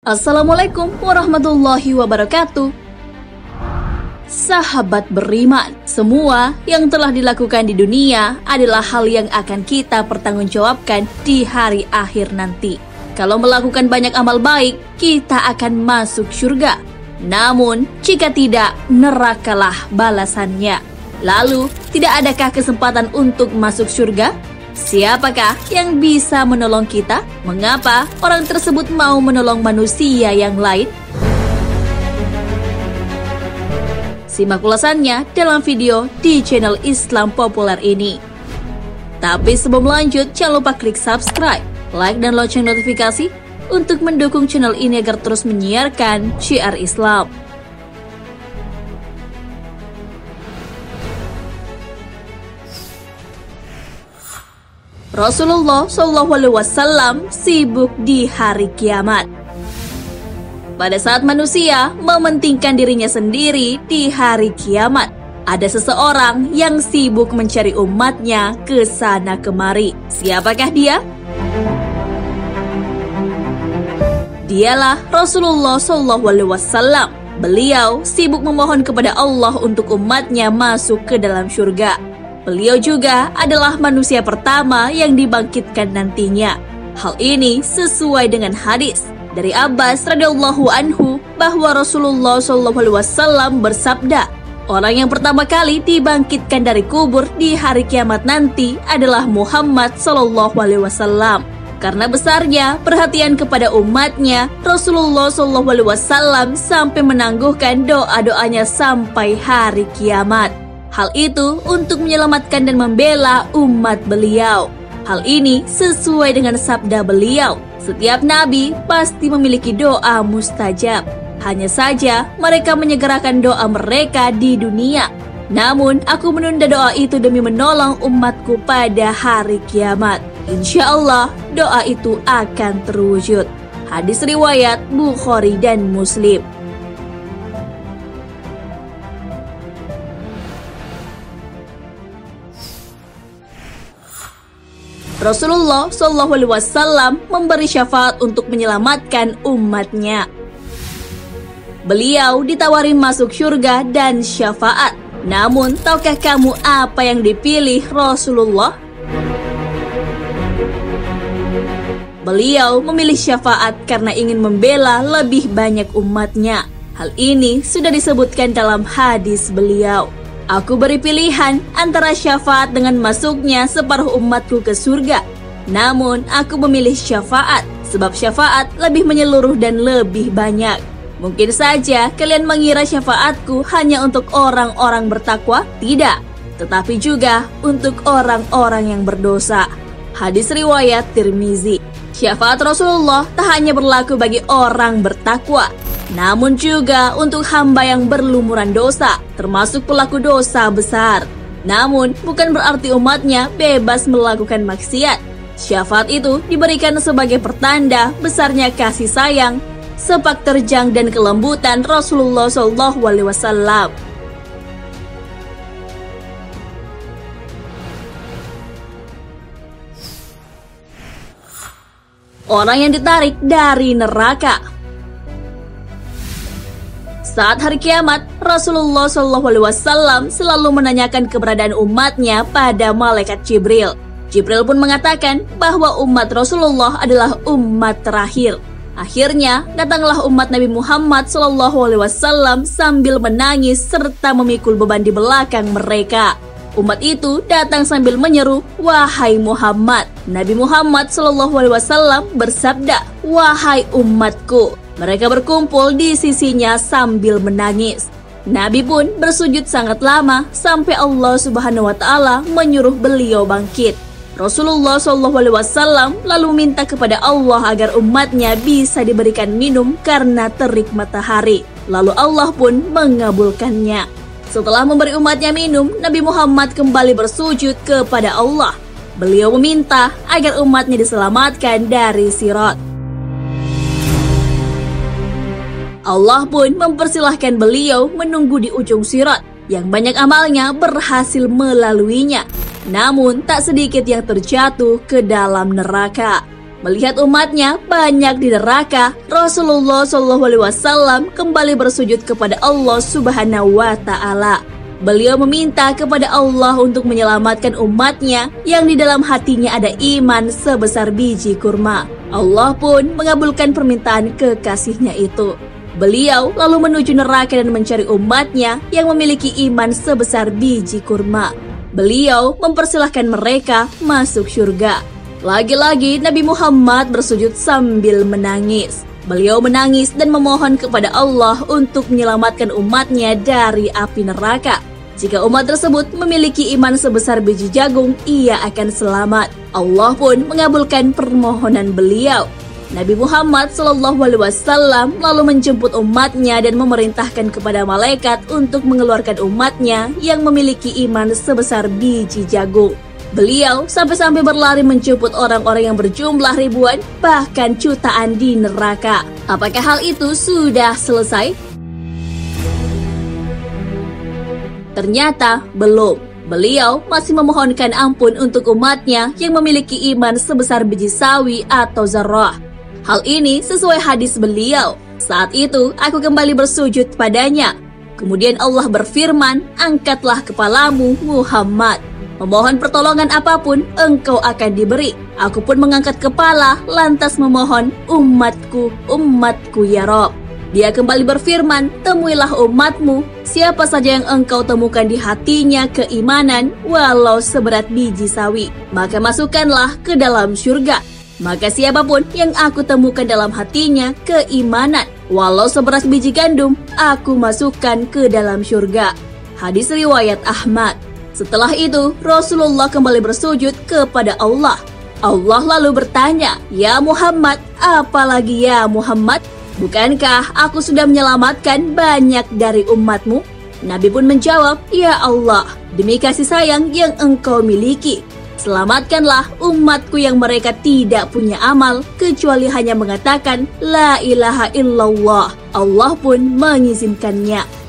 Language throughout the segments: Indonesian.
Assalamualaikum warahmatullahi wabarakatuh. Sahabat beriman, semua yang telah dilakukan di dunia adalah hal yang akan kita pertanggungjawabkan di hari akhir nanti. Kalau melakukan banyak amal baik, kita akan masuk surga. Namun, jika tidak, nerakalah balasannya. Lalu, tidak adakah kesempatan untuk masuk surga? Siapakah yang bisa menolong kita? Mengapa orang tersebut mau menolong manusia yang lain? Simak ulasannya dalam video di channel Islam Populer ini. Tapi sebelum lanjut, jangan lupa klik subscribe, like, dan lonceng notifikasi untuk mendukung channel ini agar terus menyiarkan syiar Islam. Rasulullah Wasallam sibuk di hari kiamat. Pada saat manusia mementingkan dirinya sendiri di hari kiamat, ada seseorang yang sibuk mencari umatnya ke sana kemari. Siapakah dia? Dialah Rasulullah Wasallam. Beliau sibuk memohon kepada Allah untuk umatnya masuk ke dalam surga. Beliau juga adalah manusia pertama yang dibangkitkan nantinya. Hal ini sesuai dengan hadis dari Abbas radhiyallahu anhu bahwa Rasulullah SAW bersabda, orang yang pertama kali dibangkitkan dari kubur di hari kiamat nanti adalah Muhammad SAW. Karena besarnya perhatian kepada umatnya, Rasulullah SAW sampai menangguhkan doa-doanya sampai hari kiamat. Hal itu untuk menyelamatkan dan membela umat beliau. Hal ini sesuai dengan sabda beliau. Setiap nabi pasti memiliki doa mustajab. Hanya saja mereka menyegerakan doa mereka di dunia. Namun aku menunda doa itu demi menolong umatku pada hari kiamat. Insya Allah doa itu akan terwujud. Hadis riwayat Bukhari dan Muslim. Rasulullah Shallallahu Alaihi Wasallam memberi syafaat untuk menyelamatkan umatnya. Beliau ditawari masuk surga dan syafaat. Namun, tahukah kamu apa yang dipilih Rasulullah? Beliau memilih syafaat karena ingin membela lebih banyak umatnya. Hal ini sudah disebutkan dalam hadis beliau. Aku beri pilihan antara syafaat dengan masuknya separuh umatku ke surga. Namun, aku memilih syafaat sebab syafaat lebih menyeluruh dan lebih banyak. Mungkin saja kalian mengira syafaatku hanya untuk orang-orang bertakwa? Tidak, tetapi juga untuk orang-orang yang berdosa. Hadis riwayat Tirmizi. Syafaat Rasulullah tak hanya berlaku bagi orang bertakwa, namun juga untuk hamba yang berlumuran dosa, termasuk pelaku dosa besar. Namun, bukan berarti umatnya bebas melakukan maksiat. Syafaat itu diberikan sebagai pertanda besarnya kasih sayang, sepak terjang dan kelembutan Rasulullah SAW. Orang yang ditarik dari neraka saat hari kiamat, Rasulullah SAW selalu menanyakan keberadaan umatnya pada malaikat Jibril. Jibril pun mengatakan bahwa umat Rasulullah adalah umat terakhir. Akhirnya, datanglah umat Nabi Muhammad SAW sambil menangis serta memikul beban di belakang mereka. Umat itu datang sambil menyeru, "Wahai Muhammad!" Nabi Muhammad SAW bersabda, "Wahai umatku, mereka berkumpul di sisinya sambil menangis. Nabi pun bersujud sangat lama sampai Allah Subhanahu wa taala menyuruh beliau bangkit. Rasulullah SAW lalu minta kepada Allah agar umatnya bisa diberikan minum karena terik matahari. Lalu Allah pun mengabulkannya. Setelah memberi umatnya minum, Nabi Muhammad kembali bersujud kepada Allah. Beliau meminta agar umatnya diselamatkan dari sirat. Allah pun mempersilahkan beliau menunggu di ujung sirat yang banyak amalnya berhasil melaluinya. Namun tak sedikit yang terjatuh ke dalam neraka. Melihat umatnya banyak di neraka, Rasulullah Shallallahu Alaihi Wasallam kembali bersujud kepada Allah Subhanahu Wa Taala. Beliau meminta kepada Allah untuk menyelamatkan umatnya yang di dalam hatinya ada iman sebesar biji kurma. Allah pun mengabulkan permintaan kekasihnya itu. Beliau lalu menuju neraka dan mencari umatnya yang memiliki iman sebesar biji kurma. Beliau mempersilahkan mereka masuk surga. Lagi-lagi Nabi Muhammad bersujud sambil menangis. Beliau menangis dan memohon kepada Allah untuk menyelamatkan umatnya dari api neraka. Jika umat tersebut memiliki iman sebesar biji jagung, ia akan selamat. Allah pun mengabulkan permohonan beliau. Nabi Muhammad Wasallam lalu menjemput umatnya dan memerintahkan kepada malaikat untuk mengeluarkan umatnya yang memiliki iman sebesar biji jagung. Beliau sampai-sampai berlari menjemput orang-orang yang berjumlah ribuan, bahkan jutaan di neraka. Apakah hal itu sudah selesai? Ternyata belum. Beliau masih memohonkan ampun untuk umatnya yang memiliki iman sebesar biji sawi atau zarrah. Hal ini sesuai hadis beliau. Saat itu aku kembali bersujud padanya. Kemudian Allah berfirman, angkatlah kepalamu Muhammad. Memohon pertolongan apa pun, engkau akan diberi. Aku pun mengangkat kepala, lantas memohon, umatku, umatku ya Rob. Dia kembali berfirman, temuilah umatmu, siapa saja yang engkau temukan di hatinya keimanan, walau seberat biji sawi, maka masukkanlah ke dalam surga. Maka siapa pun yang aku temukan dalam hatinya keimanan, walau seberat biji gandum, aku masukkan ke dalam surga. Hadis riwayat Ahmad. Setelah itu, Rasulullah kembali bersujud kepada Allah. Allah lalu bertanya, "Ya Muhammad, apalagi ya Muhammad? Bukankah aku sudah menyelamatkan banyak dari umatmu?" Nabi pun menjawab, "Ya Allah, demi kasih sayang yang engkau miliki, selamatkanlah umatku yang mereka tidak punya amal kecuali hanya mengatakan la ilaha illallah." Allah pun mengizinkannya.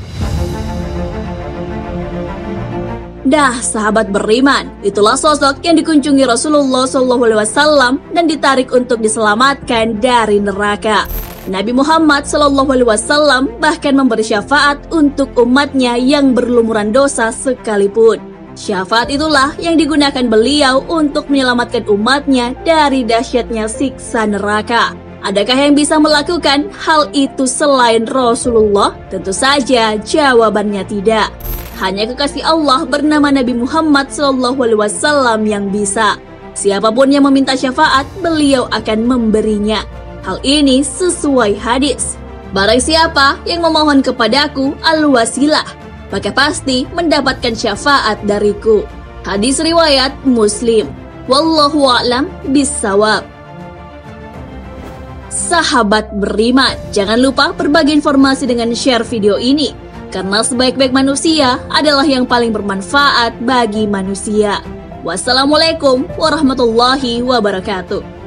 Dah, sahabat beriman, itulah sosok yang dikunjungi Rasulullah SAW dan ditarik untuk diselamatkan dari neraka. Nabi Muhammad SAW bahkan memberi syafaat untuk umatnya yang berlumuran dosa sekalipun. Syafaat itulah yang digunakan beliau untuk menyelamatkan umatnya dari dahsyatnya siksa neraka. Adakah yang bisa melakukan hal itu selain Rasulullah? Tentu saja jawabannya tidak. Hanya kekasih Allah bernama Nabi Muhammad SAW yang bisa. Siapa pun yang meminta syafaat, beliau akan memberinya. Hal ini sesuai hadis. Barang siapa yang memohon kepadaku al-wasilah, maka pasti mendapatkan syafaat dariku. Hadis riwayat Muslim. Wallahu a'lam bisawab. Sahabat beriman, jangan lupa berbagi informasi dengan share video ini karena sebaik-baik manusia adalah yang paling bermanfaat bagi manusia. Wassalamualaikum warahmatullahi wabarakatuh.